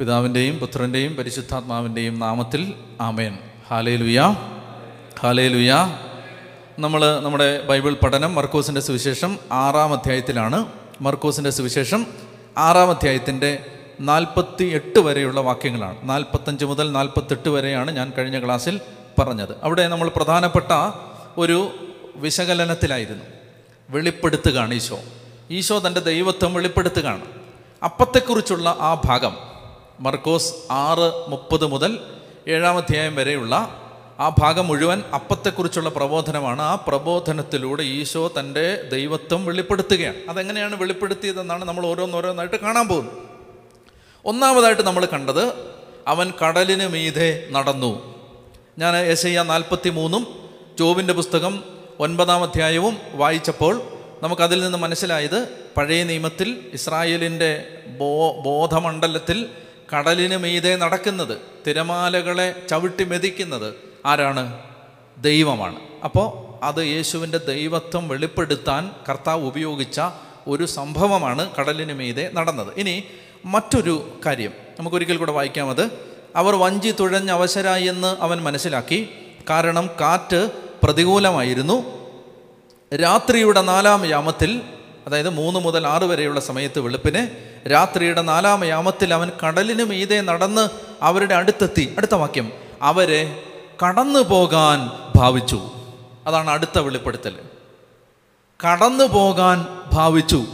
പിതാവിന്റെയും പുത്രന്റെയും പരിശുദ്ധാത്മാവിന്റെയും നാമത്തിൽ ആമേൻ. ഹാലേ ലുയ ഹാലേ നമ്മൾ നമ്മുടെ ബൈബിൾ പഠനം മർക്കോസിന്റെ സുവിശേഷം ആറാം അധ്യായത്തിലാണ്. മർക്കോസിന്റെ സുവിശേഷം ആറാം അധ്യായത്തിന്റെ നാൽപ്പത്തി എട്ട് വരെയുള്ള വാക്യങ്ങളാണ്. നാൽപ്പത്തഞ്ച് മുതൽ നാൽപ്പത്തെട്ട് വരെയാണ് ഞാൻ കഴിഞ്ഞ ക്ലാസ്സിൽ പറഞ്ഞത്. അവിടെ നമ്മൾ പ്രധാനപ്പെട്ട ഒരു വിശകലനത്തിലായിരുന്നു. വെളിപ്പെടുത്തുകയാണ് ഈശോ. ഈശോ തന്റെ ദൈവത്വം വെളിപ്പെടുത്തുകയാണ്. അപ്പത്തെക്കുറിച്ചുള്ള ആ ഭാഗം മർക്കോസ് ആറ് മുപ്പത് മുതൽ ഏഴാം അധ്യായം വരെയുള്ള ആ ഭാഗം മുഴുവൻ അപ്പത്തെക്കുറിച്ചുള്ള പ്രബോധനമാണ്. ആ പ്രബോധനത്തിലൂടെ ഈശോ തന്റെ ദൈവത്വം വെളിപ്പെടുത്തുകയാണ്. അതെങ്ങനെയാണ് വെളിപ്പെടുത്തിയതെന്നാണ് നമ്മൾ ഓരോന്നോരോന്നായിട്ട് കാണാൻ പോകുന്നത്. ഒന്നാമതായിട്ട് നമ്മൾ കണ്ടത് അവൻ കടലിന് മീതെ നടന്നു. ഞാൻ യശയ്യ നാൽപ്പത്തി മൂന്നും ജോബിന്റെ പുസ്തകം ഒൻപതാം അധ്യായവും വായിച്ചപ്പോൾ നമുക്കതിൽ നിന്ന് മനസ്സിലായത് പഴയ നിയമത്തിൽ ഇസ്രായേലിന്റെ ബോ ബോധമണ്ഡലത്തിൽ കടലിന് മീതെ നടക്കുന്നത് തിരമാലകളെ ചവിട്ടി മെതിക്കുന്നത് ആരാണ്? ദൈവമാണ്. അപ്പോൾ അത് യേശുവിന്റെ ദൈവത്വം വെളിപ്പെടുത്താൻ കർത്താവ് ഉപയോഗിച്ച ഒരു സംഭവമാണ് കടലിന് മീതെ നടന്നത്. ഇനി മറ്റൊരു കാര്യം നമുക്കൊരിക്കൽ കൂടെ വായിക്കാം അത് അവർ വഞ്ചി തുഴഞ്ഞ് അവശരായി എന്ന് അവൻ മനസ്സിലാക്കി. കാരണം കാറ്റ് പ്രതികൂലമായിരുന്നു. രാത്രിയുടെ നാലാം യാമത്തിൽ അതായത് മൂന്ന് മുതൽ ആറ് വരെയുള്ള സമയത്ത് വെളുപ്പിന് രാത്രിയുടെ നാലാം യാമത്തിൽ അവൻ കടലിനു മീതെ നടന്ന് അവരുടെ അടുത്തെത്തി. അടുത്ത വാക്യം. അവരെ കടന്നു പോകാൻ ഭാവിച്ചു. അതാണ് അടുത്ത വെളിപ്പെടുത്തൽ. കടന്നു പോകാൻ ഭാവിച്ചു.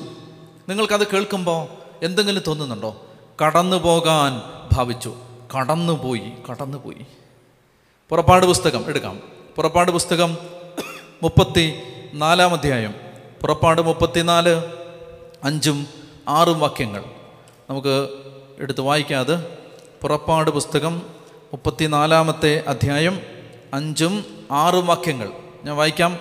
നിങ്ങൾക്കത് കേൾക്കുമ്പോൾ എന്തെങ്കിലും തോന്നുന്നുണ്ടോ? കടന്നു പോകാൻ ഭാവിച്ചു. കടന്നുപോയി കടന്നുപോയി പുറപ്പാട് പുസ്തകം എടുക്കാം. പുറപ്പാട് പുസ്തകം മുപ്പത്തി നാലാം അധ്യായം. പുറപ്പാട് മുപ്പത്തിനാല് അഞ്ചും ആറും വാക്യങ്ങൾ. നമുക്ക് എടുത്ത് വായിക്കാതെ പുറപ്പാട് പുസ്തകം മുപ്പത്തിനാലാമത്തെ അധ്യായം അഞ്ചും ആറും വാക്യങ്ങൾ. ഞാൻ വായിക്കാം.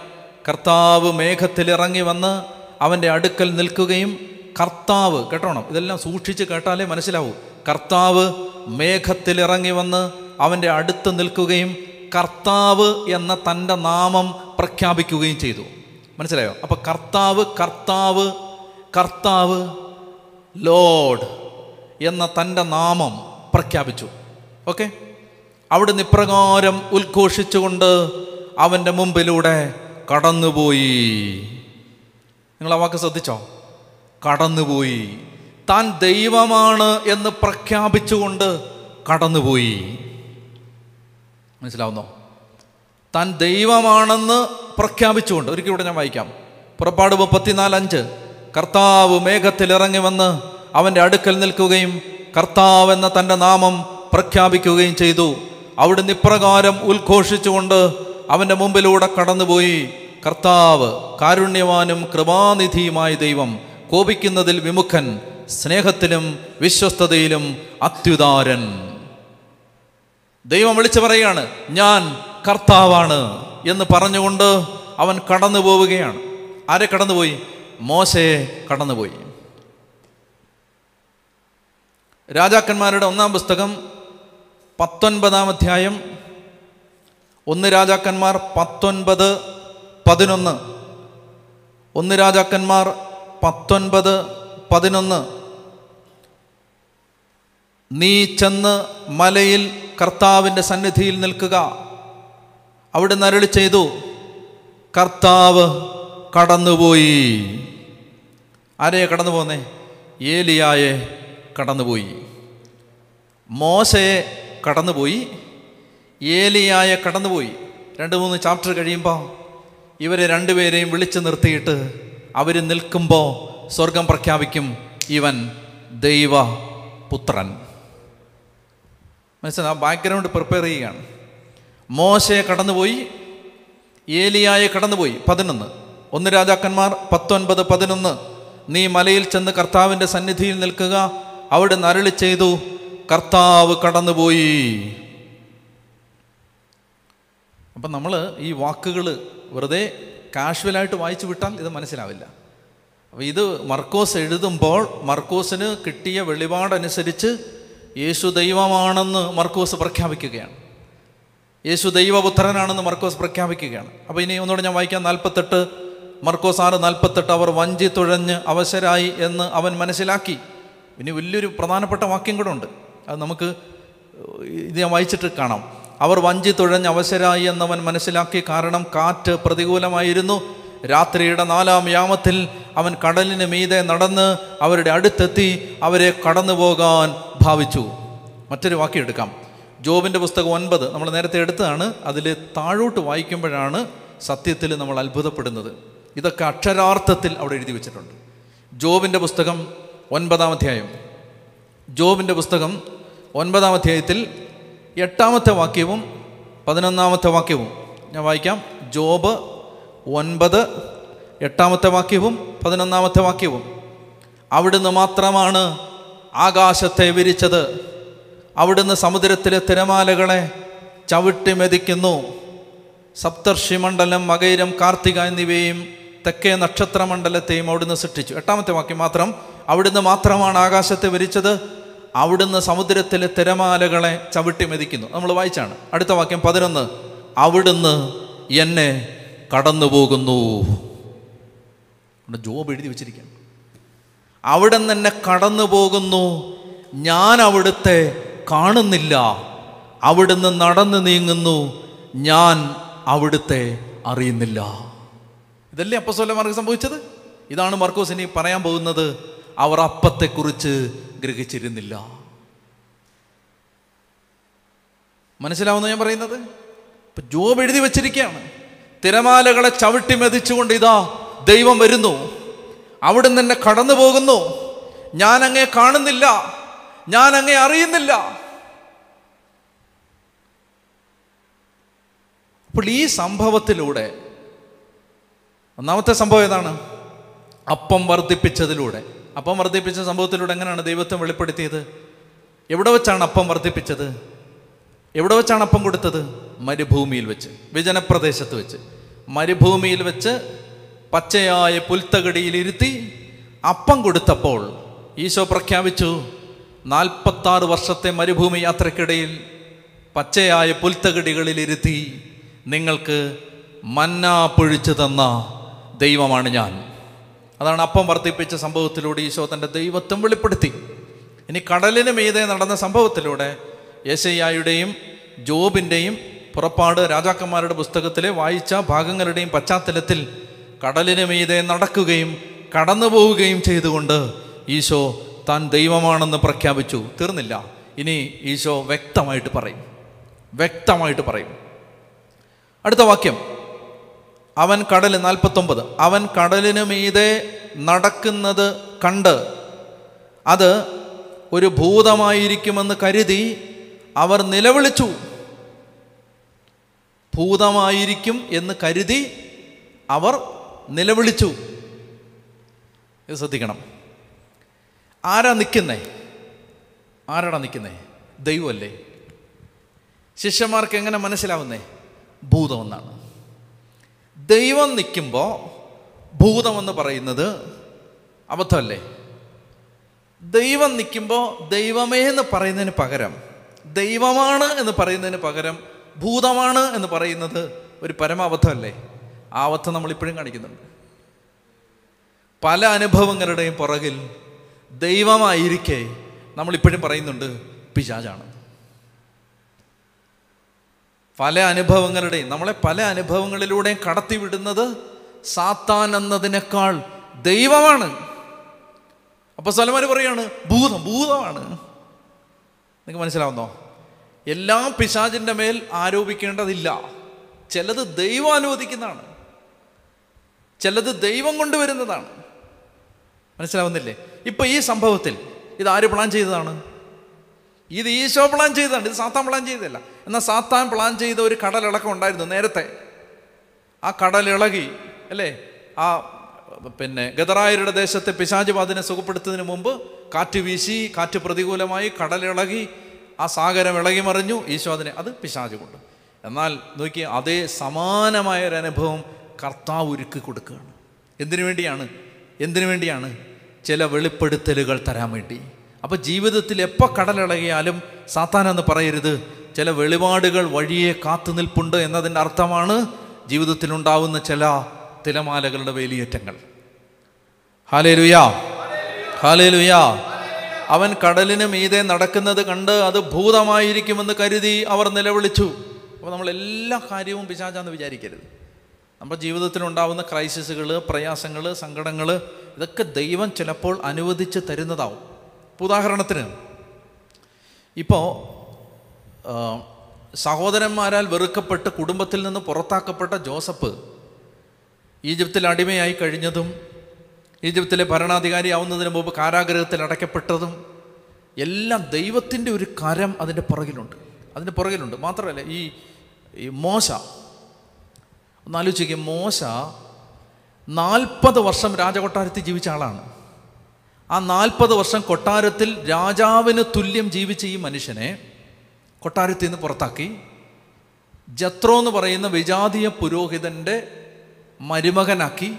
കർത്താവ് മേഘത്തിലിറങ്ങി വന്ന് അവന്റെ അടുക്കൽ നിൽക്കുകയും കർത്താവ് കേട്ടോണം. ഇതെല്ലാം സൂക്ഷിച്ച് കേട്ടാലേ മനസ്സിലാവൂ. കർത്താവ് മേഘത്തിലിറങ്ങി വന്ന് അവന്റെ അടുത്ത് നിൽക്കുകയും കർത്താവ് എന്ന തന്റെ നാമം പ്രഖ്യാപിക്കുകയും ചെയ്തു. മനസ്സിലായോ? അപ്പോൾ കർത്താവ് കർത്താവ് കർത്താവ്. ലോഡ് എന്ന തന്റെ നാമം പ്രഖ്യാപിച്ചു. ഓക്കെ? അവിടുന്ന് ഇപ്രകാരം ഉദ്ഘോഷിച്ചുകൊണ്ട് അവന്റെ മുമ്പിലൂടെ കടന്നുപോയി. നിങ്ങൾ ആ വാക്ക് ശ്രദ്ധിച്ചോ? കടന്നുപോയി. താൻ ദൈവമാണ് എന്ന് പ്രഖ്യാപിച്ചുകൊണ്ട് കടന്നുപോയി. മനസ്സിലാവുന്നോ? താൻ ദൈവമാണെന്ന് പ്രഖ്യാപിച്ചുകൊണ്ട് ഒരിക്കൽ ഇവിടെ ഞാൻ വായിക്കാം. പുറപ്പാട് മുപ്പത്തിനാല് അഞ്ച്. കർത്താവ് മേഘത്തിൽ ഇറങ്ങി വന്ന് അവന്റെ അടുക്കൽ നിൽക്കുകയും കർത്താവ് എന്ന തന്റെ നാമം പ്രഖ്യാപിക്കുകയും ചെയ്തു. അവിടുന്ന് ഇപ്രകാരം ഉദ്ഘോഷിച്ചുകൊണ്ട് അവന്റെ മുമ്പിലൂടെ കടന്നുപോയി. കർത്താവ് കാരുണ്യവാനും കൃപാനിധിയുമായ ദൈവം കോപിക്കുന്നതിൽ വിമുഖൻ സ്നേഹത്തിലും വിശ്വസ്തതയിലും അത്യുദാരൻ. ദൈവം വിളിച്ചു പറയുകയാണ് ഞാൻ കർത്താവാണ് എന്ന് പറഞ്ഞുകൊണ്ട് അവൻ കടന്നു പോവുകയാണ് ആരെ കടന്നുപോയി? മോശയെ കടന്നുപോയി. രാജാക്കന്മാരുടെ ഒന്നാം പുസ്തകം പത്തൊൻപതാം അധ്യായം ഒന്ന് രാജാക്കന്മാർ പത്തൊൻപത് പതിനൊന്ന്. ഒന്ന് രാജാക്കന്മാർ പത്തൊൻപത് പതിനൊന്ന്. നീ ചെന്ന് മലയിൽ കർത്താവിന്റെ സന്നിധിയിൽ നിൽക്കുക. അവിടെ നരളി ചെയ്തു കർത്താവ് കടന്നുപോയി. ആരെയെ കടന്നു പോന്നേ? ഏലിയായെ കടന്നുപോയി. മോശയെ കടന്നുപോയി. ഏലിയായെ കടന്നുപോയി. രണ്ട് മൂന്ന് ചാപ്റ്റർ കഴിയുമ്പോൾ ഇവരെ രണ്ടുപേരെയും വിളിച്ചു നിർത്തിയിട്ട് അവർ നിൽക്കുമ്പോൾ സ്വർഗം പ്രഖ്യാപിക്കും ഇവൻ ദൈവ പുത്രൻ മനസ്സിലാ? ബാക്ക്ഗ്രൗണ്ട് പ്രിപ്പയർ ചെയ്യുകയാണ്. മോശയെ കടന്നുപോയി. ഏലിയായെ കടന്നുപോയി. പതിനൊന്ന്. ഒന്ന് രാജാക്കന്മാർ പത്തൊൻപത് പതിനൊന്ന് നീ മലയിൽ ചെന്ന് കർത്താവിന്റെ സന്നിധിയിൽ നിൽക്കുക. അവിടെ നരളി ചെയ്തു കർത്താവ് കടന്നുപോയി. അപ്പം നമ്മൾ ഈ വാക്കുകൾ വെറുതെ കാഷ്വലായിട്ട് വായിച്ചു വിട്ടാൽ ഇത് മനസ്സിലാവില്ല. അപ്പോൾ ഇത് മർക്കോസ് എഴുതുമ്പോൾ മർക്കോസിന് കിട്ടിയ വെളിപാടനുസരിച്ച് യേശു ദൈവമാണെന്ന് മർക്കോസ് പ്രഖ്യാപിക്കുകയാണ്. യേശു ദൈവപുത്രനാണെന്ന് മർക്കോസ് പ്രഖ്യാപിക്കുകയാണ്. അപ്പോൾ ഇനി ഒന്നുകൂടെ ഞാൻ വായിക്കാം നാൽപ്പത്തെട്ട് മർക്കോസ് ആറ് നാൽപ്പത്തെട്ട് അവർ വഞ്ചി തുഴഞ്ഞ് അവശരായി എന്ന് അവൻ മനസ്സിലാക്കി. ഇനി വലിയൊരു പ്രധാനപ്പെട്ട വാക്യം കൂടെ ഉണ്ട്. അത് നമുക്ക് ഇത് ഞാൻ വായിച്ചിട്ട് കാണാം. അവർ വഞ്ചി തുഴഞ്ഞ് അവശരായി എന്നവൻ മനസ്സിലാക്കി കാരണം കാറ്റ് പ്രതികൂലമായിരുന്നു. രാത്രിയുടെ നാലാം യാമത്തിൽ അവൻ കടലിന് മീതെ നടന്ന് അവരുടെ അടുത്തെത്തി അവരെ കടന്നു പോകാൻ ഭാവിച്ചു. മറ്റൊരു വാക്യം എടുക്കാം. ജോബിന്റെ പുസ്തകം ഒൻപത്. നമ്മൾ നേരത്തെ എടുത്തതാണ്. അതിൽ താഴോട്ട് വായിക്കുമ്പോഴാണ് സത്യത്തിൽ നമ്മൾ അത്ഭുതപ്പെടുന്നത്. ഇതൊക്കെ അക്ഷരാർത്ഥത്തിൽ അവിടെ എഴുതി വെച്ചിട്ടുണ്ട്. ജോബിന്റെ പുസ്തകം ഒൻപതാം അധ്യായം. ജോബിന്റെ പുസ്തകം ഒൻപതാം അധ്യായത്തിൽ എട്ടാമത്തെ വാക്യവും പതിനൊന്നാമത്തെ വാക്യവും. ഞാൻ വായിക്കാം. ജോബ് ഒൻപത് എട്ടാമത്തെ വാക്യവും പതിനൊന്നാമത്തെ വാക്യവും. അവിടുന്ന് മാത്രമാണ് ആകാശത്തെ വിരിച്ചത്. അവിടുന്ന് സമുദ്രത്തിലെ തിരമാലകളെ ചവിട്ടി മെതിക്കുന്നു. സപ്തർഷിമണ്ഡലം മകൈരം കാർത്തിക എന്നിവയും തെക്കേ നക്ഷത്രമണ്ഡലത്തെയും അവിടുന്ന് സൃഷ്ടിച്ചു. എട്ടാമത്തെ വാക്യം മാത്രം അവിടുന്ന് മാത്രമാണ് ആകാശത്തെ വിരിച്ചത് അവിടുന്ന് സമുദ്രത്തിലെ തിരമാലകളെ ചവിട്ടി മെതിക്കുന്നു. നമ്മൾ വായിച്ചാണ്. അടുത്ത വാക്യം പതിനൊന്ന് അവിടുന്ന് എന്നെ കടന്നു പോകുന്നു ജോബ് എഴുതി വെച്ചിരിക്കുകയാണ്. അവിടെ നിന്ന് എന്നെ കടന്നു പോകുന്നു ഞാൻ അവിടുത്തെ കാണുന്നില്ല. അവിടുന്ന് നടന്നു നീങ്ങുന്നു ഞാൻ അവിടുത്തെ അറിയുന്നില്ല. ഇതല്ലേ അപ്പസ്വലമാർക്ക് സംഭവിച്ചത്? ഇതാണ് മർക്കോസ് ഇനി പറയാൻ പോകുന്നത്. അവർ അപ്പത്തെക്കുറിച്ച് ഗ്രഹിച്ചിരുന്നില്ല. മനസ്സിലാവുന്ന ഞാൻ പറയുന്നത്? ഇപ്പൊ ജോബ് എഴുതി വെച്ചിരിക്കുകയാണ്. തിരമാലകളെ ചവിട്ടി മെതിച്ചുകൊണ്ട് ഇതാ ദൈവം വരുന്നു. അവിടുന്ന് എന്നെ കടന്നു പോകുന്നു. ഞാൻ അങ്ങേ കാണുന്നില്ല. ഞാൻ അങ്ങേ അറിയുന്നില്ല. അപ്പോൾ ഈ സംഭവത്തിലൂടെ ഒന്നാമത്തെ സംഭവം ഏതാണ്? അപ്പം വർദ്ധിപ്പിച്ചതിലൂടെ. അപ്പം വർദ്ധിപ്പിച്ച സംഭവത്തിലൂടെ എങ്ങനെയാണ് ദൈവത്തെ വെളിപ്പെടുത്തിയത്? എവിടെ വെച്ചാണ് അപ്പം വർദ്ധിപ്പിച്ചത്? എവിടെ വെച്ചാണ് അപ്പം കൊടുത്തത്? മരുഭൂമിയിൽ വെച്ച് വിജനപ്രദേശത്ത് വെച്ച്. മരുഭൂമിയിൽ വെച്ച് പച്ചയായ പുൽത്തകടിയിൽ ഇരുത്തി അപ്പം കൊടുത്തപ്പോൾ ഈശോ പ്രഖ്യാപിച്ചു നാൽപ്പത്താറ് വർഷത്തെ മരുഭൂമി യാത്രക്കിടയിൽ പച്ചയായ പുൽത്തകടികളിൽ ഇരുത്തി നിങ്ങൾക്ക് മന്നാ പൊഴിച്ചു തന്ന. ദൈവമാണ് ഞാൻ. അതാണ് അപ്പം വർദ്ധിപ്പിച്ച സംഭവത്തിലൂടെ ഈശോ തന്റെ ദൈവത്വം വെളിപ്പെടുത്തി. ഇനി കടലിന് മീതെ നടന്ന സംഭവത്തിലൂടെ യേശയ്യായുടെയും ജോബിന്റെയും പുറപ്പാട് രാജാക്കന്മാരുടെ പുസ്തകത്തിലെ വായിച്ച ഭാഗങ്ങളുടെയും പശ്ചാത്തലത്തിൽ കടലിന് മീതെ നടക്കുകയും കടന്നു പോവുകയും ചെയ്തുകൊണ്ട് ഈശോ താൻ ദൈവമാണെന്ന് പ്രഖ്യാപിച്ചു. തീർന്നില്ല. ഇനി ഈശോ വ്യക്തമായിട്ട് പറയും. വ്യക്തമായിട്ട് പറയും. അടുത്ത വാക്യം. അവൻ കടൽ നാൽപ്പത്തൊമ്പത്. അവൻ കടലിനു മീതെ നടക്കുന്നത് കണ്ട് അത് ഒരു ഭൂതമായിരിക്കുമെന്ന് കരുതി അവർ നിലവിളിച്ചു. ഭൂതമായിരിക്കും എന്ന് കരുതി അവർ നിലവിളിച്ചു. ഇത് ശ്രദ്ധിക്കണം. ആരാ നിൽക്കുന്നേ? ആരാടാ നിൽക്കുന്നേ? ദൈവമല്ലേ? ശിഷ്യന്മാർക്ക് എങ്ങനെ മനസ്സിലാവുന്നേ? ഭൂതമെന്നാണ് ദൈവം നിൽക്കുമ്പോൾ ഭൂതമെന്ന് പറയുന്നത് അബദ്ധമല്ലേ? ദൈവം നിൽക്കുമ്പോൾ ദൈവമേ എന്ന് പറയുന്നതിന് പകരം ദൈവമാണ് എന്ന് പറയുന്നതിന് പകരം ഭൂതമാണ് എന്ന് പറയുന്നത് ഒരു പരമാബദ്ധമല്ലേ? ആ അബദ്ധം നമ്മളിപ്പോഴും കാണിക്കുന്നുണ്ട്. പല അനുഭവങ്ങളുടെയും പുറകിൽ ദൈവമായിരിക്കെ നമ്മളിപ്പോഴും പറയുന്നുണ്ട് പിശാചാണ്. പല അനുഭവങ്ങളുടെയും നമ്മളെ പല അനുഭവങ്ങളിലൂടെയും കടത്തിവിടുന്നത് സാത്താൻ എന്നതിനേക്കാൾ ദൈവമാണ്. അപ്പൊ സലമാര് പറയാണ് ഭൂതം ഭൂതമാണ്. നിങ്ങൾക്ക് മനസ്സിലാവുന്നോ? എല്ലാം പിശാചിന്റെ മേൽ ആരോപിക്കേണ്ടതില്ല. ചിലത് ദൈവം അനുവദിക്കുന്നതാണ്. ചിലത് ദൈവം കൊണ്ടുവരുന്നതാണ്. മനസ്സിലാവുന്നില്ലേ? ഇപ്പൊ ഈ സംഭവത്തിൽ ഇത് ആര് പ്ലാൻ ചെയ്തതാണ്? ഇത് ഈശോ പ്ലാൻ ചെയ്തതാണ്. ഇത് സാത്താൻ പ്ലാൻ ചെയ്തതല്ല. എന്നാൽ സാത്താൻ പ്ലാൻ ചെയ്ത ഒരു കടലിളക്കം ഉണ്ടായിരുന്നു നേരത്തെ. ആ കടലിളകി അല്ലേ? ആ പിന്നെ ഗദറായരുടെ ദേശത്തെ പിശാചുബാദിനെ സുഖപ്പെടുത്തുന്നതിന് മുമ്പ് കാറ്റ് വീശി കാറ്റ് പ്രതികൂലമായി കടലിളകി ആ സാഗരം ഇളകി മറിഞ്ഞു. ഈശോ അതിനെ അത് പിശാജ് കൊണ്ട്. എന്നാൽ നോക്കി അതേ സമാനമായ ഒരു അനുഭവം കർത്താവ് ഒരുക്കി കൊടുക്കുകയാണ്. എന്തിനു വേണ്ടിയാണ്? എന്തിനു വേണ്ടിയാണ്? ചില വെളിപ്പെടുത്തലുകൾ തരാൻ വേണ്ടി. അപ്പോൾ ജീവിതത്തിൽ എപ്പോൾ കടലിളകിയാലും സാത്താനെന്ന് പറയരുത് ചില വെളിപാടുകൾ വഴിയെ കാത്തു നിൽപ്പുണ്ട് എന്നതിന്റെ അർത്ഥമാണ് ജീവിതത്തിലുണ്ടാവുന്ന ചില തിലമാലകളുടെ വേലിയേറ്റങ്ങൾ. ഹാലേ ലുയാ ഹാലേ ലുയാ അവൻ കടലിന് മീതെ നടക്കുന്നത് കണ്ട് അത് ഭൂതമായിരിക്കുമെന്ന് കരുതി അവർ നിലവിളിച്ചു. അപ്പോൾ നമ്മൾ എല്ലാ കാര്യവും പിശാചാന്ന് വിചാരിക്കരുത്. നമ്മുടെ ജീവിതത്തിലുണ്ടാവുന്ന ക്രൈസിസുകൾ പ്രയാസങ്ങൾ സങ്കടങ്ങൾ ഇതൊക്കെ ദൈവം ചിലപ്പോൾ അനുവദിച്ച് തരുന്നതാവും. ഉദാഹരണത്തിന് ഇപ്പോൾ സഹോദരന്മാരാൽ വെറുക്കപ്പെട്ട് കുടുംബത്തിൽ നിന്ന് പുറത്താക്കപ്പെട്ട ജോസഫ് ഈജിപ്തിൽ അടിമയായി കഴിഞ്ഞതും ഈജിപ്തിലെ ഭരണാധികാരിയാവുന്നതിന് മുമ്പ് കാരാഗ്രഹത്തിൽ അടയ്ക്കപ്പെട്ടതും എല്ലാം ദൈവത്തിന്റെ ഒരു കരം അതിന്റെ പുറകിലുണ്ട്. അതിന്റെ പുറകിലുണ്ട്. മാത്രമല്ല ഈ ഈ മോശ ഒന്നാലോചിക്കുക മോശ നാൽപ്പത് വർഷം രാജകൊട്ടാരത്തിൽ ജീവിച്ച ആളാണ്. ആ നാൽപ്പത് വർഷം കൊട്ടാരത്തിൽ രാജാവിന് തുല്യം ജീവിച്ച ഈ മനുഷ്യനെ കൊട്ടാരത്തിൽ നിന്ന് പുറത്താക്കി. ജത്രോ എന്ന് പറയുന്ന വിജാതീയ പുരോഹിതന്റെ മരുമകനാക്കി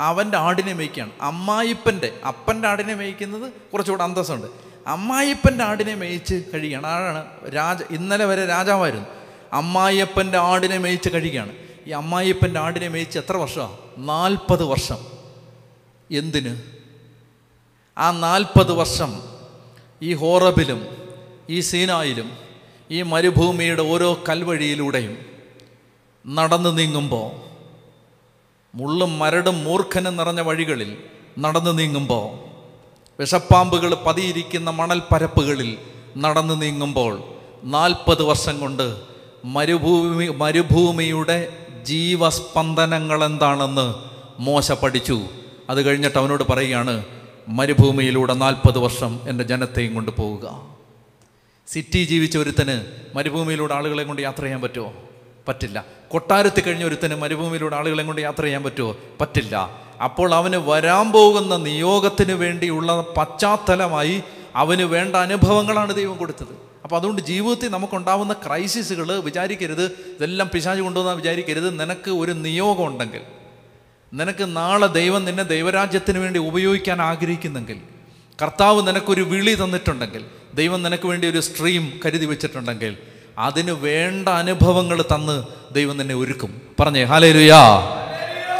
അവന്റെ ആടിനെ മേയ്ക്കുകയാണ്. അമ്മായിപ്പന്റെ അപ്പന്റെ ആടിനെ മേയ്ക്കുന്നത് കുറച്ചുകൂടെ അന്തസ്സുണ്ട്. അമ്മായിപ്പന്റെ ആടിനെ മേയിച്ച് കഴിയുകയാണ്. ആരാണ്? രാജ ഇന്നലെ വരെ രാജാവായിരുന്നു. അമ്മായിയപ്പന്റെ ആടിനെ മേയിച്ച് കഴിയുകയാണ്. ഈ അമ്മായിയപ്പന്റെ ആടിനെ മേയിച്ച് എത്ര വർഷമാണ് നാൽപ്പത് വർഷം. എന്തിന്? ആ നാൽപ്പത് വർഷം ഈ ഹോറബിലും ഈ സീനായിലും ഈ മരുഭൂമിയുടെ ഓരോ കൽവഴിയിലൂടെയും നടന്നു നീങ്ങുമ്പോൾ മുള്ളും മരടും മൂർഖനും നിറഞ്ഞ വഴികളിൽ നടന്നു നീങ്ങുമ്പോൾ വിഷപ്പാമ്പുകൾ പതിയിരിക്കുന്ന മണൽപ്പരപ്പുകളിൽ നടന്നു നീങ്ങുമ്പോൾ നാൽപ്പത് വർഷം കൊണ്ട് മരുഭൂമി മരുഭൂമിയുടെ ജീവസ്പന്ദനങ്ങൾ എന്താണെന്ന് മോശ പഠിച്ചു. അത് കഴിഞ്ഞിട്ട് അവനോട് പറയുകയാണ് മരുഭൂമിയിലൂടെ നാൽപ്പത് വർഷം എന്റെ ജനത്തെയും കൊണ്ട് പോവുക. സിറ്റി ജീവിച്ച ഒരുത്തന് മരുഭൂമിയിലൂടെ ആളുകളെ കൊണ്ട് യാത്ര ചെയ്യാൻ പറ്റുമോ? പറ്റില്ല. കൊട്ടാരത്തിൽ കഴിഞ്ഞ ഒരുത്തന് മരുഭൂമിയിലൂടെ ആളുകളെ കൊണ്ട് യാത്ര ചെയ്യാൻ പറ്റുമോ? പറ്റില്ല. അപ്പോൾ അവന് വരാൻ പോകുന്ന നിയോഗത്തിന് വേണ്ടിയുള്ള പശ്ചാത്തലമായി അവന് വേണ്ട അനുഭവങ്ങളാണ് ദൈവം കൊടുത്തത്. അപ്പോൾ അതുകൊണ്ട് ജീവിതത്തിൽ നമുക്കുണ്ടാവുന്ന ക്രൈസിസുകൾ വിചാരിക്കരുത്. ഇതെല്ലാം പിശാച് കൊണ്ടുവന്നാൽ വിചാരിക്കരുത്. നിനക്ക് ഒരു നിയോഗം ഉണ്ടെങ്കിൽ. നിനക്ക് നാളെ ദൈവം നിന്നെ ദൈവരാജ്യത്തിന് വേണ്ടി ഉപയോഗിക്കാൻ ആഗ്രഹിക്കുന്നെങ്കിൽ കർത്താവ് നിനക്കൊരു വിളി തന്നിട്ടുണ്ടെങ്കിൽ ദൈവം നിനക്ക് വേണ്ടി ഒരു സ്ട്രീം കരുതി വെച്ചിട്ടുണ്ടെങ്കിൽ അതിന് വേണ്ട അനുഭവങ്ങൾ തന്ന് ദൈവം നിന്നെ ഒരുക്കും. പറഞ്ഞേ ഹാലേ ലുയാ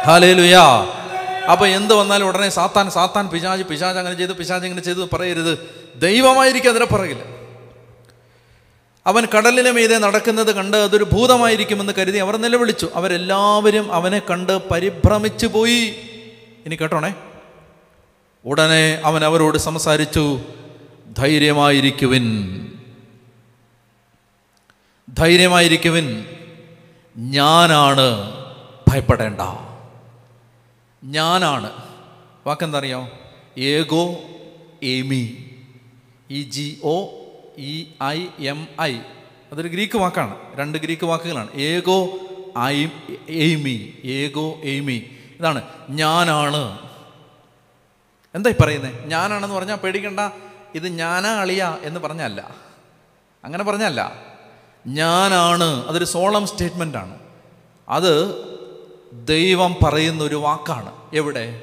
ഹാലേ ലുയാ അപ്പൊ എന്ത് വന്നാലും ഉടനെ സാത്താൻ സാത്താൻ പിശാജ് പിശാജ് അങ്ങനെ ചെയ്തു പിശാജ് ഇങ്ങനെ ചെയ്തു പറയരുത്. ദൈവമായിരിക്കും അതിനെ പറയില്ല അവൻ കടലിന് മീതെ നടക്കുന്നത് കണ്ട് അതൊരു ഭൂതമായിരിക്കുമെന്ന് കരുതി അവർ നിലവിളിച്ചു. അവരെല്ലാവരും അവനെ കണ്ട് പരിഭ്രമിച്ചു പോയി. ഇനി കേട്ടോണേ? ഉടനെ അവൻ അവരോട് സംസാരിച്ചു ധൈര്യമായിരിക്കുവിൻ. ധൈര്യമായിരിക്കുവിൻ. ഞാനാണ് ഭയപ്പെടേണ്ട. ഞാനാണ്. വാക്കെന്താ അറിയോ ego eimi E G O E I M I. അതൊരു ഗ്രീക്ക് വാക്കാണ്. രണ്ട് ഗ്രീക്ക് വാക്കുകളാണ്. ഏകോ ഐ എയ്മി. ഏകോ എയ്മി. ഇതാണ് ഞാനാണ്. എന്താ ഈ പറയുന്നത് ഞാനാണെന്ന് പറഞ്ഞാൽ പേടിക്കണ്ട. ഇത് ഞാനാ അളിയ എന്ന് പറഞ്ഞല്ല. അങ്ങനെ പറഞ്ഞല്ല. ഞാനാണ്. അതൊരു സോളം സ്റ്റേറ്റ്മെന്റ് ആണ് അത് ദൈവം പറയുന്ന ഒരു വാക്കാണ്. എവിടെ?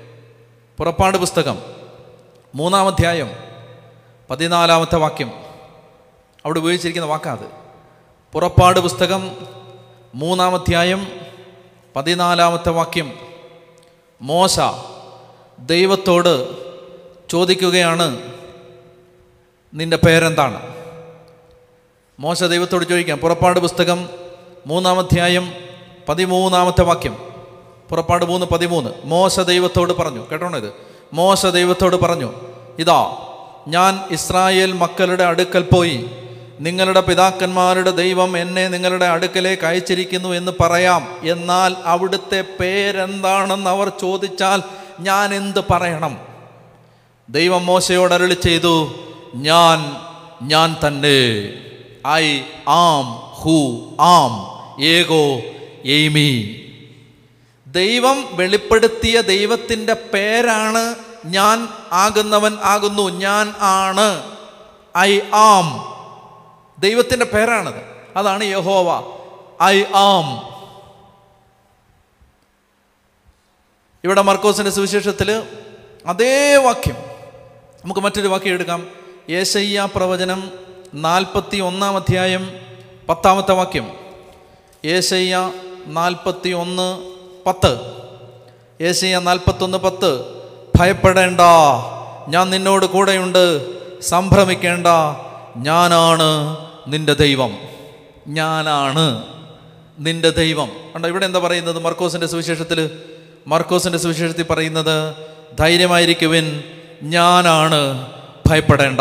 പുറപ്പാട് പുസ്തകം. മൂന്നാം അധ്യായം പതിനാലാമത്തെ വാക്യം. അവിടെ ഉപയോഗിച്ചിരിക്കുന്ന വാക്കാത് പുറപ്പാട് പുസ്തകം മൂന്നാമധ്യായം പതിനാലാമത്തെ വാക്യം. മോശ ദൈവത്തോട് ചോദിക്കുകയാണ് നിന്റെ പേരെന്താണ്? മോശ ദൈവത്തോട് ചോദിക്കാം പുറപ്പാട് പുസ്തകം മൂന്നാമധ്യായം പതിമൂന്നാമത്തെ വാക്യം. പുറപ്പാട് മൂന്ന് പതിമൂന്ന്. മോശ ദൈവത്തോട് പറഞ്ഞു. കേട്ടോണോ ഇത്? മോശ ദൈവത്തോട് പറഞ്ഞു ഇതാ ഞാൻ ഇസ്രായേൽ മക്കളുടെ അടുക്കൽ പോയി നിങ്ങളുടെ പിതാക്കന്മാരുടെ ദൈവം എന്നെ നിങ്ങളുടെ അടുക്കലേക്ക് അയച്ചിരിക്കുന്നു എന്ന് പറയാം. എന്നാൽ അവിടുത്തെ പേരെന്താണെന്ന് അവർ ചോദിച്ചാൽ ഞാൻ എന്ത് പറയണം? ദൈവം മോശയോട് അരുളി ചെയ്തു ഞാൻ ഞാൻ തന്നെ. I am who I. Am Amy. ദൈവം വെളിപ്പെടുത്തിയ ദൈവത്തിന്റെ പേരാണ് ഞാൻ ആകുന്നവൻ ആകുന്നു. ഞാൻ ആണ്. ഐ ആം ദൈവത്തിന്റെ പേരാണത്. അതാണ് യഹോവ. I am. ഇവിടെ മർക്കോസിന്റെ സുവിശേഷത്തിൽ അതേ വാക്യം. നമുക്ക് മറ്റൊരു വാക്യം എടുക്കാം. യേശയ്യ പ്രവചനം നാൽപ്പത്തി ഒന്നാം അധ്യായം പത്താമത്തെ വാക്യം. യേശയ്യ നാൽപ്പത്തി ഒന്ന് പത്ത്. യേശയ്യ നാൽപ്പത്തൊന്ന് പത്ത്. ഭയപ്പെടേണ്ട. ഞാൻ നിന്നോട് കൂടെയുണ്ട്. സംഭ്രമിക്കേണ്ട. ഞാനാണ് നിന്റെ ദൈവം. ഞാനാണ് നിന്റെ ദൈവം. കണ്ടോ ഇവിടെ എന്താ പറയുന്നത് മർക്കോസിന്റെ സുവിശേഷത്തിൽ മർക്കോസിന്റെ സുവിശേഷത്തിൽ പറയുന്നത് ധൈര്യമായിരിക്കുവിൻ ഞാനാണ് ഭയപ്പെടേണ്ട.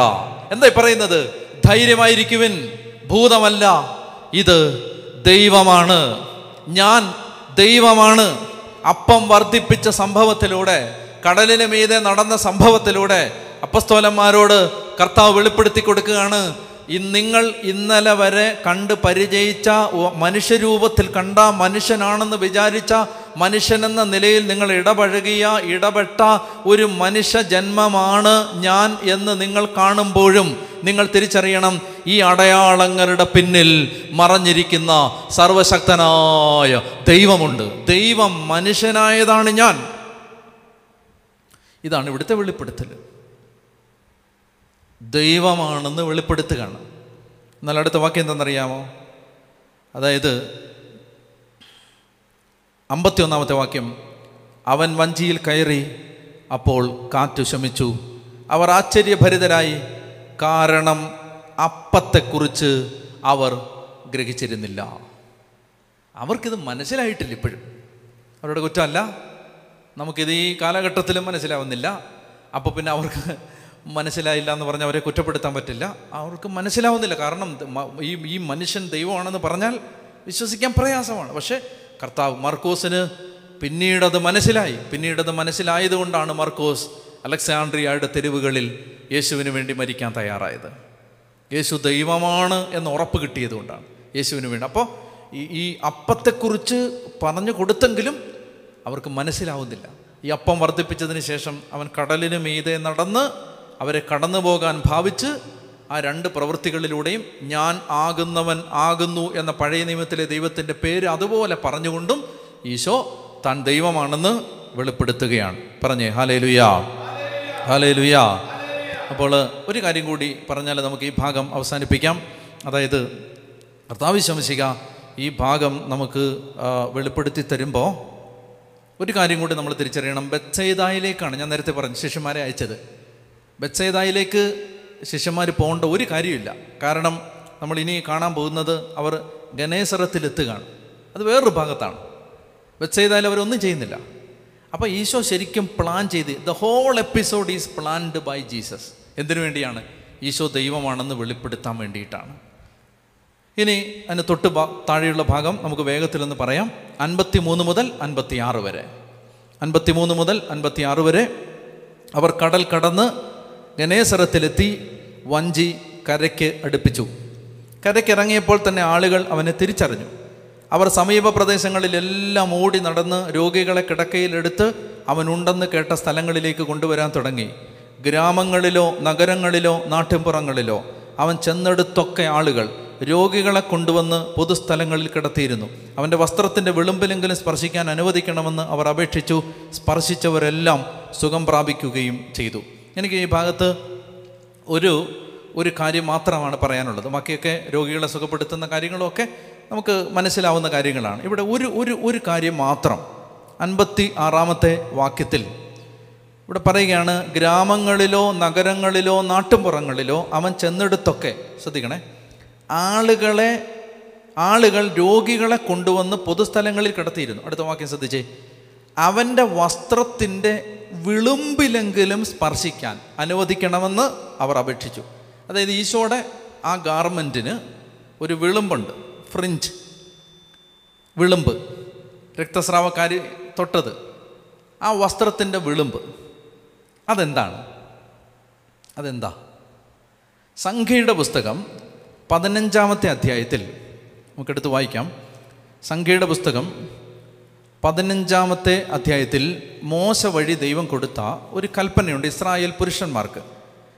എന്താ പറയുന്നത്? ധൈര്യമായിരിക്കുവിൻ ഭൂതമല്ല ഇത് ദൈവമാണ്. ഞാൻ ദൈവമാണ്. അപ്പം വർദ്ധിപ്പിച്ച സംഭവത്തിലൂടെ കടലിന് മീതെ നടന്ന സംഭവത്തിലൂടെ അപ്പസ്തോലന്മാരോട് കർത്താവ് വെളിപ്പെടുത്തി കൊടുക്കുകയാണ്. നിങ്ങൾ ഇന്നലെ വരെ കണ്ട് പരിചയിച്ച മനുഷ്യരൂപത്തിൽ കണ്ട മനുഷ്യനാണെന്ന് വിചാരിച്ച മനുഷ്യനെന്ന നിലയിൽ നിങ്ങൾ ഇടപഴകിയ ഇടപെട്ട ഒരു മനുഷ്യ ജന്മമാണ് ഞാൻ എന്ന് നിങ്ങൾ കാണുമ്പോഴും നിങ്ങൾ തിരിച്ചറിയണം. ഈ അടയാളങ്ങളുടെ പിന്നിൽ മറഞ്ഞിരിക്കുന്ന സർവശക്തനായ ദൈവമുണ്ട്. ദൈവം മനുഷ്യനായതാണ് ഞാൻ. ഇതാണ് ഇവിടുത്തെ വെളിപ്പെടുത്തൽ ദൈവമാണെന്ന് വെളിപ്പെടുത്തുകയാണ്. എന്നാൽ അടുത്ത വാക്യം എന്തെന്നറിയാമോ അതായത് അമ്പത്തിയൊന്നാമത്തെ വാക്യം അവൻ വഞ്ചിയിൽ കയറി അപ്പോൾ കാറ്റു ശമിച്ചു. അവർ ആശ്ചര്യഭരിതരായി. കാരണം അപ്പത്തെക്കുറിച്ച് അവർ ഗ്രഹിച്ചിരുന്നില്ല. അവർക്കിത് മനസ്സിലായിട്ടില്ല ഇപ്പോഴും. അവരുടെ കുറ്റമല്ല. നമുക്കിത് ഈ കാലഘട്ടത്തിലും മനസ്സിലാവുന്നില്ല. അപ്പോൾ പിന്നെ അവർക്ക് മനസ്സിലായില്ല എന്ന് പറഞ്ഞാൽ അവരെ കുറ്റപ്പെടുത്താൻ പറ്റില്ല. അവർക്ക് മനസ്സിലാവുന്നില്ല. കാരണം ഈ ഈ മനുഷ്യൻ ദൈവമാണെന്ന് പറഞ്ഞാൽ വിശ്വസിക്കാൻ പ്രയാസമാണ്. പക്ഷേ കർത്താവ് മർക്കോസിന് പിന്നീടത് മനസ്സിലായി. പിന്നീടത് മനസ്സിലായതുകൊണ്ടാണ് മർക്കോസ് അലക്സാണ്ട്രിയയുടെ തെരുവുകളിൽ യേശുവിന് വേണ്ടി മരിക്കാൻ തയ്യാറായത്. യേശു ദൈവമാണ് എന്ന് ഉറപ്പ് കിട്ടിയതുകൊണ്ടാണ് യേശുവിന് വേണ്ടി. അപ്പോൾ ഈ ഈ അപ്പത്തെക്കുറിച്ച് പറഞ്ഞു കൊടുത്തെങ്കിലും അവർക്ക് മനസ്സിലാവുന്നില്ല. ഈ അപ്പം വർദ്ധിപ്പിച്ചതിന് ശേഷം അവൻ കടലിന് മീതെ നടന്ന് അവരെ കടന്നു പോകാൻ ഭാവിച്ച് ആ രണ്ട് പ്രവൃത്തികളിലൂടെയും ഞാൻ ആകുന്നവൻ ആകുന്നു എന്ന പഴയ നിയമത്തിലെ ദൈവത്തിന്റെ പേര് അതുപോലെ പറഞ്ഞുകൊണ്ടും ഈശോ താൻ ദൈവമാണെന്ന് വെളിപ്പെടുത്തുകയാണ്. പറഞ്ഞേ ഹാലേ ലുയാ ഹാലേ ലുയാ അപ്പോൾ ഒരു കാര്യം കൂടി പറഞ്ഞാൽ നമുക്ക് ഈ ഭാഗം അവസാനിപ്പിക്കാം. അതായത് കർത്താവ് ശംസിക ഈ ഭാഗം നമുക്ക് വെളിപ്പെടുത്തി തരുമ്പോൾ ഒരു കാര്യം കൂടി നമ്മൾ തിരിച്ചറിയണം. ബത്സൈദായിലേക്കാണ് ഞാൻ നേരത്തെ പറഞ്ഞു ശിഷ്യന്മാരെ അയച്ചത്. ബത്സൈദായിലേക്ക് ശിഷ്യന്മാർ പോകേണ്ട ഒരു കാര്യമില്ല. കാരണം നമ്മൾ ഇനി കാണാൻ പോകുന്നത് അവർ ഗണേശ്വരത്തിലെത്തുകയാണ് അത് വേറൊരു ഭാഗത്താണ്. ബത്സൈദായിൽ അവരൊന്നും ചെയ്യുന്നില്ല. അപ്പോൾ ഈശോ ശരിക്കും പ്ലാൻ ചെയ്ത് the whole episode is planned by Jesus എന്തിനു വേണ്ടിയാണ്? ഈശോ ദൈവമാണെന്ന് വെളിപ്പെടുത്താൻ വേണ്ടിയിട്ടാണ്. ഇനി അതിന് തൊട്ട് താഴെയുള്ള ഭാഗം നമുക്ക് വേഗത്തിലൊന്ന് പറയാം. അൻപത്തി മൂന്ന് മുതൽ അൻപത്തി ആറ് വരെ. അൻപത്തി മൂന്ന് മുതൽ അൻപത്തി ആറ് വരെ. അവർ കടൽ കടന്ന് ഗണേസരത്തിലെത്തി വഞ്ചി കരയ്ക്ക് അടുപ്പിച്ചു. കരയ്ക്കിറങ്ങിയപ്പോൾ തന്നെ ആളുകൾ അവനെ തിരിച്ചറിഞ്ഞു. അവർ സമീപ പ്രദേശങ്ങളിലെല്ലാം ഓടി നടന്ന് രോഗികളെ കിടക്കയിലെടുത്ത് അവനുണ്ടെന്ന് കേട്ട സ്ഥലങ്ങളിലേക്ക് കൊണ്ടുവരാൻ തുടങ്ങി. ഗ്രാമങ്ങളിലോ നഗരങ്ങളിലോ നാട്ടിൻപുറങ്ങളിലോ അവൻ ചെന്നെടുത്തൊക്കെ ആളുകൾ രോഗികളെ കൊണ്ടുവന്ന് പൊതുസ്ഥലങ്ങളിൽ കിടത്തിയിരുന്നു. അവന്റെ വസ്ത്രത്തിന്റെ വിളുമ്പിലെങ്കിലും സ്പർശിക്കാൻ അനുവദിക്കണമെന്ന് അവർ അപേക്ഷിച്ചു. സ്പർശിച്ചവരെല്ലാം സുഖം പ്രാപിക്കുകയും ചെയ്തു. എനിക്ക് ഈ ഭാഗത്ത് ഒരു ഒരു കാര്യം മാത്രമാണ് പറയാനുള്ളത്. ബാക്കിയൊക്കെ രോഗികളെ സുഖപ്പെടുത്തുന്ന കാര്യങ്ങളൊക്കെ നമുക്ക് മനസ്സിലാവുന്ന കാര്യങ്ങളാണ്. ഇവിടെ ഒരു ഒരു ഒരു കാര്യം മാത്രം. അൻപത്തി ആറാമത്തെ വാക്യത്തിൽ ഇവിടെ പറയുകയാണ് ഗ്രാമങ്ങളിലോ നഗരങ്ങളിലോ നാട്ടുമ്പുറങ്ങളിലോ അവൻ ചെന്നെടുത്തൊക്കെ ശ്രദ്ധിക്കണേ ആളുകളെ ആളുകൾ രോഗികളെ കൊണ്ടുവന്ന് പൊതുസ്ഥലങ്ങളിൽ കിടത്തിയിരുന്നു. അടുത്ത വാക്യം ശ്രദ്ധിച്ചേ അവന്റെ വസ്ത്രത്തിന്റെ വിളുമ്പിലെങ്കിലും സ്പർശിക്കാൻ അനുവദിക്കണമെന്ന് അവർ അപേക്ഷിച്ചു. അതായത് ഈശോയുടെ ആ ഗാർമെന്റിന് ഒരു വിളുമ്പുണ്ട് ഫ്രിഞ്ച് വിളുമ്പ് രക്തസ്രാവക്കാരി തൊട്ടത്. ആ വസ്ത്രത്തിന്റെ വിളുമ്പ്. അതെന്താണ്? അതെന്താ? സംഖ്യയുടെ പുസ്തകം പതിനഞ്ചാമത്തെ അധ്യായത്തിൽ നമുക്കെടുത്ത് വായിക്കാം. സംഖ്യയുടെ പുസ്തകം പതിനഞ്ചാമത്തെ അധ്യായത്തിൽ മോശ വഴി ദൈവം കൊടുത്ത ഒരു കൽപ്പനയുണ്ട് ഇസ്രായേൽ പുരുഷന്മാർക്ക്.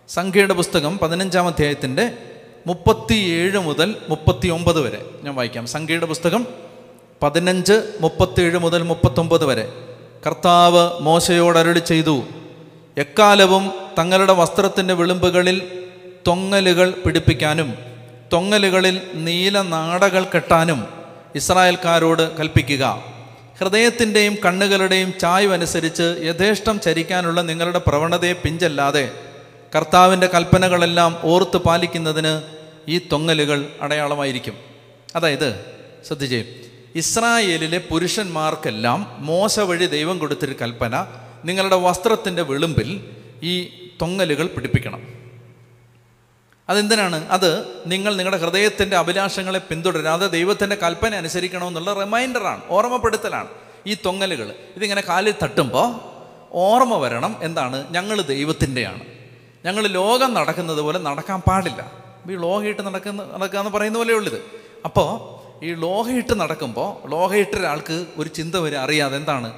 സംഖ്യയുടെ പുസ്തകം പതിനഞ്ചാം അധ്യായത്തിന്റെ മുപ്പത്തിയേഴ് മുതൽ മുപ്പത്തി ഒമ്പത് വരെ. ഞാൻ വായിക്കാം. സംഖ്യയുടെ പുസ്തകം പതിനഞ്ച് മുപ്പത്തിയേഴ് മുതൽ മുപ്പത്തൊമ്പത് വരെ. കർത്താവ് മോശയോട് ചെയ്തു എക്കാലവും തങ്ങളുടെ വസ്ത്രത്തിന്റെ വിളിമ്പുകളിൽ തൊങ്ങലുകൾ പിടിപ്പിക്കാനും തൊങ്ങലുകളിൽ നീല നാടകൾ കെട്ടാനും ഇസ്രായേൽക്കാരോട് കൽപ്പിക്കുക. ഹൃദയത്തിന്റെയും കണ്ണുകളുടെയും ചായ്വ് അനുസരിച്ച് യഥേഷ്ടം ചരിക്കാനുള്ള നിങ്ങളുടെ പ്രവണതയെ പിഞ്ചല്ലാതെ കർത്താവിന്റെ കൽപ്പനകളെല്ലാം ഓർത്ത് പാലിക്കുന്നതിന് ഈ തൊങ്ങലുകൾ അടയാളമായിരിക്കും. അതായത് ശ്രദ്ധിച്ചേ ഇസ്രായേലിലെ പുരുഷന്മാർക്കെല്ലാം മോശ വഴി ദൈവം കൊടുത്തൊരു കൽപ്പന നിങ്ങളുടെ വസ്ത്രത്തിന്റെ വിളുമ്പിൽ ഈ തൊങ്ങലുകൾ പിടിപ്പിക്കണം. അതെന്തിനാണ്? അത് നിങ്ങൾ നിങ്ങളുടെ ഹൃദയത്തിന്റെ അഭിലാഷങ്ങളെ പിന്തുടരാതെ ദൈവത്തിന്റെ കൽപ്പന അനുസരിക്കണമെന്നുള്ള റിമൈൻഡറാണ് ഓർമ്മപ്പെടുത്തലാണ്. ഈ തൊങ്ങലുകൾ ഇതിങ്ങനെ കാലിൽ തട്ടുമ്പോൾ ഓർമ്മ വരണം എന്താണ്? ഞങ്ങൾ ദൈവത്തിന്റെയാണ്. ഞങ്ങൾ ലോകം നടക്കുന്നത് പോലെ നടക്കാൻ പാടില്ല. ഈ ലോഹയിട്ട് നടക്കുന്ന നടക്കുക എന്ന് പറയുന്ന പോലെ ഉള്ളത്. അപ്പോൾ ഈ ലോഹയിട്ട് നടക്കുമ്പോൾ ലോഹയിട്ട് ഒരാൾക്ക് ഒരു ചിന്ത വരെ അറിയാതെ എന്താണ്?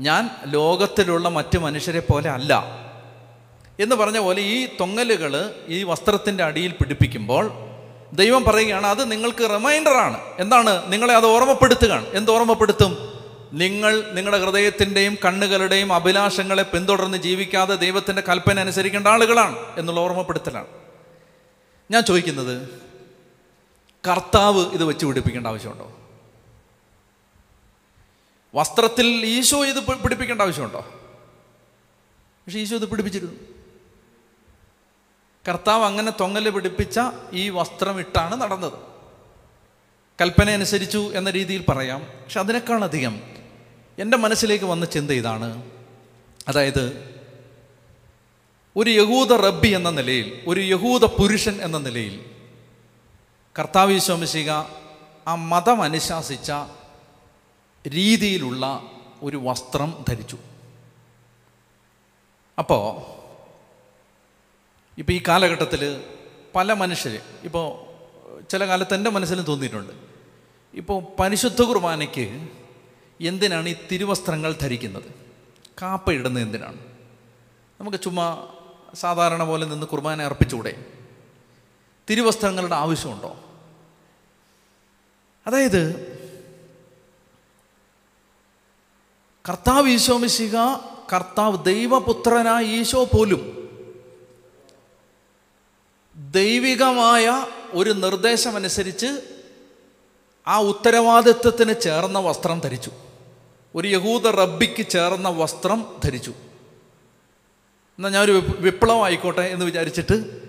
ഞാൻ ലോകത്തിലുള്ള മറ്റു മനുഷ്യരെ പോലെ അല്ല. എന്ന് പറഞ്ഞ പോലെ ഈ തൊങ്ങലുകൾ ഈ വസ്ത്രത്തിന്റെ അടിയിൽ പിടിപ്പിക്കുമ്പോൾ ദൈവം പറയുകയാണ് അത് നിങ്ങൾക്ക് റിമൈൻഡറാണ് എന്താണ്? നിങ്ങളെ അത് ഓർമ്മപ്പെടുത്തുകയാണ്. എന്ത് ഓർമ്മപ്പെടുത്തും? നിങ്ങൾ നിങ്ങളുടെ ഹൃദയത്തിന്റെയും കണ്ണുകളുടെയും അഭിലാഷങ്ങളെ പിന്തുടർന്ന് ജീവിക്കാതെ ദൈവത്തിന്റെ കൽപ്പന അനുസരിക്കേണ്ട ആളുകളാണ് എന്നുള്ള ഓർമ്മപ്പെടുത്തലാണ്. ഞാൻ ചോദിക്കുന്നത് കർത്താവ് ഇത് വെച്ച് പിടിപ്പിക്കേണ്ട ആവശ്യമുണ്ടോ? വസ്ത്രത്തിൽ ഈശോ ഇത് പിടിപ്പിക്കേണ്ട ആവശ്യമുണ്ടോ? പക്ഷെ ഈശോ ഇത് പിടിപ്പിച്ചിരുന്നു. കർത്താവ് അങ്ങനെ തൊങ്ങൽ പിടിപ്പിച്ച ഈ വസ്ത്രം ഇട്ടാണ് നടന്നത്. കൽപ്പന അനുസരിച്ചു എന്ന രീതിയിൽ പറയാം. പക്ഷെ അതിനേക്കാളധികം എന്റെ മനസ്സിലേക്ക് വന്ന ചിന്ത ഇതാണ്. അതായത് ഒരു യഹൂദ റബ്ബി എന്ന നിലയിൽ ഒരു യഹൂദ പുരുഷൻ എന്ന നിലയിൽ കർത്താവ് വിശ്വമിശിക ആ മതം അനുശാസിച്ച രീതിയിലുള്ള ഒരു വസ്ത്രം ധരിച്ചു. അപ്പോൾ ഇപ്പോൾ ഈ കാലഘട്ടത്തിൽ പല മനുഷ്യർ ഇപ്പോൾ ചില കാലത്ത് എന്റെ മനസ്സിലും തോന്നിയിട്ടുണ്ട്. ഇപ്പോൾ പരിശുദ്ധ കുർബാനയ്ക്ക് എന്തിനാണ് ഈ തിരുവസ്ത്രങ്ങൾ ധരിക്കുന്നത്? കാപ്പ ഇടുന്നത് എന്തിനാണ്? നമുക്ക് ചുമ്മാ സാധാരണ പോലെ നിന്ന് കുർബാന അർപ്പിച്ചുകൂടെ? തിരുവസ്ത്രങ്ങളുടെ ആവശ്യമുണ്ടോ? അതായത് കർത്താവ് ഈശോമിശിക കർത്താവ് ദൈവപുത്രനായ ഈശോ പോലും ദൈവികമായ ഒരു നിർദ്ദേശമനുസരിച്ച് ആ ഉത്തരവാദിത്വത്തിന് ചേർന്ന വസ്ത്രം ധരിച്ചു. ഒരു യഹൂദ റബ്ബിക്ക് ചേർന്ന വസ്ത്രം ധരിച്ചു. എന്നാൽ ഞാനൊരു വിപ്- വിപ്ലവം ആയിക്കോട്ടെ എന്ന് വിചാരിച്ചിട്ട്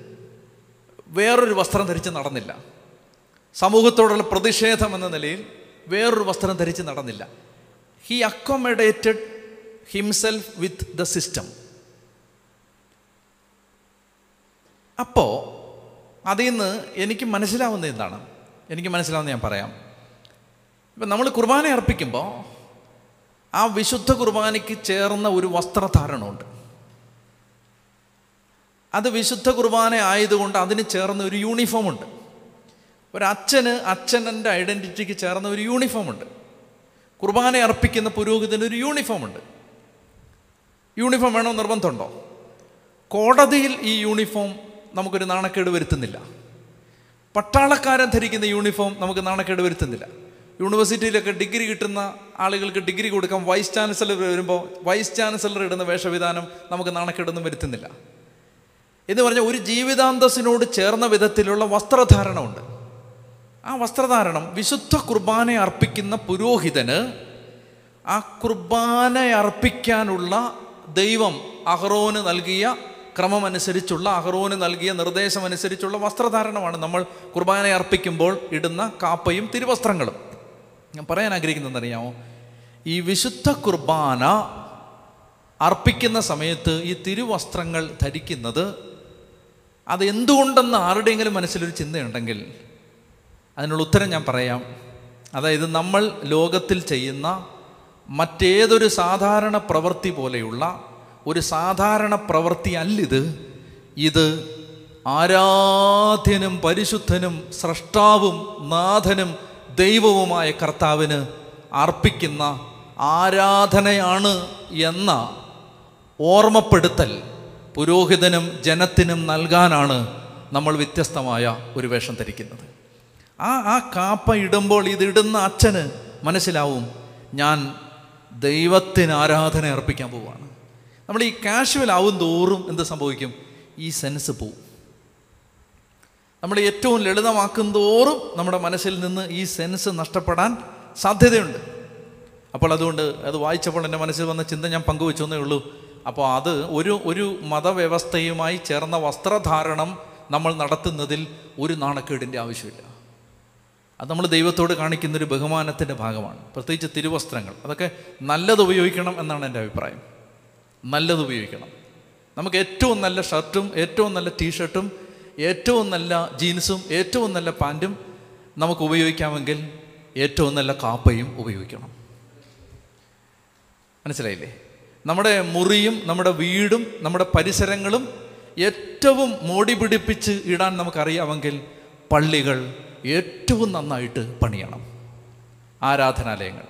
വേറൊരു വസ്ത്രം ധരിച്ച് നടന്നില്ല. സമൂഹത്തോടുള്ള പ്രതിഷേധം എന്ന നിലയിൽ വേറൊരു വസ്ത്രം ധരിച്ച് നടന്നില്ല. He accommodated himself with the system അപ്പോൾ അതിൽ നിന്ന് എനിക്ക് മനസ്സിലാവുന്നത് എന്താണ്? എനിക്ക് മനസ്സിലാവുന്നത് ഞാൻ പറയാം. ഇപ്പം നമ്മൾ കുർബാന അർപ്പിക്കുമ്പോൾ ആ വിശുദ്ധ കുർബാനയ്ക്ക് ചേർന്ന ഒരു വസ്ത്രധാരണമുണ്ട്. അത് വിശുദ്ധ കുർബാന ആയതുകൊണ്ട് അതിന് ചേർന്ന ഒരു യൂണിഫോം ഉണ്ട് ഒരു അച്ഛന് അച്ഛനന്റെ ഐഡന്റിറ്റിക്ക് ചേർന്ന ഒരു യൂണിഫോം ഉണ്ട് കുർബാന അർപ്പിക്കുന്ന പുരോഹിതന് ഒരു യൂണിഫോം ഉണ്ട് യൂണിഫോം വേണോ നിർബന്ധമുണ്ടോ? കോടതിയിൽ ഈ യൂണിഫോം നമുക്കൊരു നാണക്കേട് വരുത്തുന്നില്ല. പട്ടാളക്കാരൻ ധരിക്കുന്ന യൂണിഫോം നമുക്ക് നാണക്കേട് വരുത്തുന്നില്ല. യൂണിവേഴ്സിറ്റിയിലൊക്കെ ഡിഗ്രി കിട്ടുന്ന ആളുകൾക്ക് ഡിഗ്രി കൊടുക്കാൻ വൈസ് ചാൻസലർ വരുമ്പോൾ വൈസ് ചാൻസലർ ഇടുന്ന വേഷവിധാനം നമുക്ക് നാണക്കേടൊന്നും വരുത്തുന്നില്ല. എന്ന് പറഞ്ഞാൽ ഒരു ജീവിതാന്തസ്സിനോട് ചേർന്ന വിധത്തിലുള്ള വസ്ത്രധാരണമുണ്ട്. ആ വസ്ത്രധാരണം വിശുദ്ധ കുർബാന അർപ്പിക്കുന്ന പുരോഹിതന് ആ കുർബാന അർപ്പിക്കാനുള്ള ദൈവം അഹ്റോന് നൽകിയ ക്രമമനുസരിച്ചുള്ള അഹ്റോന് നൽകിയ നിർദ്ദേശമനുസരിച്ചുള്ള വസ്ത്രധാരണമാണ് നമ്മൾ കുർബാന അർപ്പിക്കുമ്പോൾ ഇടുന്ന കാപ്പയും തിരുവസ്ത്രങ്ങളും. ഞാൻ പറയാൻ ആഗ്രഹിക്കുന്നത് അറിയാമോ ഈ വിശുദ്ധ കുർബാന അർപ്പിക്കുന്ന സമയത്ത് ഈ തിരുവസ്ത്രങ്ങൾ ധരിക്കുന്നത് അത് എന്തുകൊണ്ടെന്ന് ആരുടെയെങ്കിലും മനസ്സിലൊരു ചിന്തയുണ്ടെങ്കിൽ അതിനുള്ള ഉത്തരം ഞാൻ പറയാം. അതായത് നമ്മൾ ലോകത്തിൽ ചെയ്യുന്ന മറ്റേതൊരു സാധാരണ പ്രവൃത്തി പോലെയുള്ള ഒരു സാധാരണ പ്രവൃത്തി അല്ലിത്? ഇത് ആരാധ്യനും പരിശുദ്ധനും സ്രഷ്ടാവും നാഥനും ദൈവവുമായ കർത്താവിന് അർപ്പിക്കുന്ന ആരാധനയാണ് എന്ന ഓർമ്മപ്പെടുത്തൽ പുരോഹിതനും ജനത്തിനും നൽകാനാണ് നമ്മൾ വ്യത്യസ്തമായ ഒരു വേഷം ധരിക്കുന്നത്. ആ ആ കാപ്പ ഇടുമ്പോൾ ഇതിടുന്ന അച്ഛന് മനസ്സിലാവും ഞാൻ ദൈവത്തിന് ആരാധന അർപ്പിക്കാൻ പോവുകയാണ് നമ്മൾ ഈ കാഷ്വൽ ആവും തോറും എന്ത് സംഭവിക്കും? ഈ സെൻസ് പോവും. നമ്മൾ ഏറ്റവും ലളിതമാക്കും തോറും നമ്മുടെ മനസ്സിൽ നിന്ന് ഈ സെൻസ് നഷ്ടപ്പെടാൻ സാധ്യതയുണ്ട്. അപ്പോൾ അതുകൊണ്ട് അത് വായിച്ചപ്പോൾ എന്റെ മനസ്സിൽ വന്ന ചിന്ത ഞാൻ പങ്കുവെച്ചെന്നേ ഉള്ളൂ. അപ്പോൾ അത് ഒരു ഒരു മതവ്യവസ്ഥയുമായി ചേർന്ന വസ്ത്രധാരണം നമ്മൾ നടത്തുന്നതിൽ ഒരു നാണക്കേടിന്റെ ആവശ്യമില്ല. അത് നമ്മൾ ദൈവത്തോട് കാണിക്കുന്നൊരു ബഹുമാനത്തിന്റെ ഭാഗമാണ്. പ്രത്യേകിച്ച് തിരുവസ്ത്രങ്ങൾ. അതൊക്കെ നല്ലത് ഉപയോഗിക്കണം എന്നാണ് എന്റെ അഭിപ്രായം. നല്ലത് ഉപയോഗിക്കണം. നമുക്ക് ഏറ്റവും നല്ല ഷർട്ടും ഏറ്റവും നല്ല ടീഷർട്ടും ഏറ്റവും നല്ല ജീൻസും ഏറ്റവും നല്ല പാന്റും നമുക്ക് ഉപയോഗിക്കാമെങ്കിൽ ഏറ്റവും നല്ല കാപ്പയും ഉപയോഗിക്കണം. മനസ്സിലായില്ലേ? നമ്മുടെ മുറിയും നമ്മുടെ വീടും നമ്മുടെ പരിസരങ്ങളും ഏറ്റവും മോടി പിടിപ്പിച്ച് ഇടാൻ നമുക്കറിയാമെങ്കിൽ പള്ളികൾ ഏറ്റവും നന്നായിട്ട് പണിയണം. ആരാധനാലയങ്ങൾ.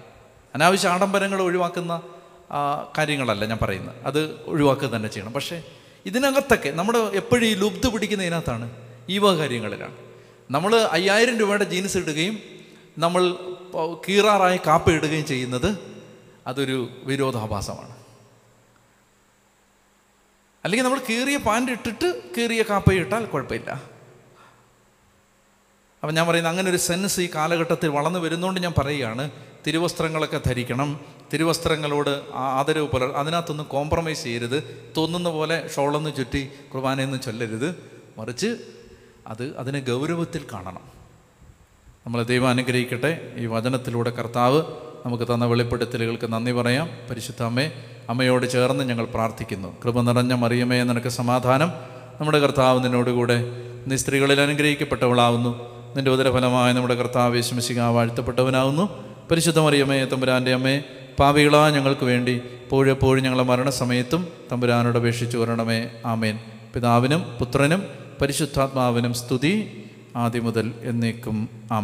അനാവശ്യ ആഡംബരങ്ങൾ ഒഴിവാക്കുന്ന കാര്യങ്ങളല്ല ഞാൻ പറയുന്നത്. അത് ഒഴിവാക്കുക തന്നെ ചെയ്യണം. പക്ഷേ ഇതിനകത്തൊക്കെ നമ്മൾ എപ്പോഴും ഈ ലുബ്ധ പിടിക്കുന്നതിനകത്താണ് ഈ വക കാര്യങ്ങളിലാണ്. നമ്മൾ അയ്യായിരം രൂപയുടെ ജീൻസ് ഇടുകയും നമ്മൾ കീറാറായി കാപ്പ ഇടുകയും ചെയ്യുന്നത് അതൊരു വിരോധാഭാസമാണ്. അല്ലെങ്കിൽ നമ്മൾ കീറിയ പാന്റ് ഇട്ടിട്ട് കീറിയ കാപ്പ ഇട്ടാൽ കുഴപ്പമില്ല. അപ്പം ഞാൻ പറയുന്നത് അങ്ങനെ ഒരു സെൻസ് ഈ കാലഘട്ടത്തിൽ വളർന്നു വരുന്നതുകൊണ്ട് ഞാൻ പറയുകയാണ് തിരുവസ്ത്രങ്ങളൊക്കെ ധരിക്കണം തിരുവസ്ത്രങ്ങളോട് ആദരവ് പുലർ അതിനകത്തൊന്നും കോംപ്രമൈസ് ചെയ്യരുത് തോന്നുന്ന പോലെ ഷോളൊന്ന് ചുറ്റി കുർബാനയൊന്നും ചൊല്ലരുത് മറിച്ച് അത് അതിനെ ഗൗരവത്തിൽ കാണണം. നമ്മളെ ദൈവം അനുഗ്രഹിക്കട്ടെ. ഈ വചനത്തിലൂടെ കർത്താവ് നമുക്ക് തന്ന വെളിപ്പെടുത്തലുകൾക്ക് നന്ദി പറയാം. പരിശുദ്ധ അമ്മേ അമ്മയോട് ചേർന്ന് ഞങ്ങൾ പ്രാർത്ഥിക്കുന്നു. കൃപ നിറഞ്ഞ മറിയമേ നിനക്ക് സമാധാനം. നമ്മുടെ കർത്താവ് നിന്നോടുകൂടെ നീ സ്ത്രീകളിൽ അനുഗ്രഹിക്കപ്പെട്ടവളാവുന്നു. നിന്റെ ഉദരഫലമായ നമ്മുടെ കർത്താവ് യേശുമിശിക വാഴ്ത്തപ്പെട്ടവനാവുന്നു. പരിശുദ്ധ മറിയമേ തമ്പുരാന്റെ അമ്മേ പാപികളാ ഞങ്ങൾക്ക് വേണ്ടി എപ്പോഴെപ്പോഴും ഞങ്ങളെ മരണസമയത്തും തമ്പുരാനോട് അപേക്ഷിച്ചു വരണമേ. ആമേൻ. പിതാവിനും പുത്രനും പരിശുദ്ധാത്മാവിനും സ്തുതി. ആദ്യം മുതൽ എന്നേക്കും. ആമേൻ.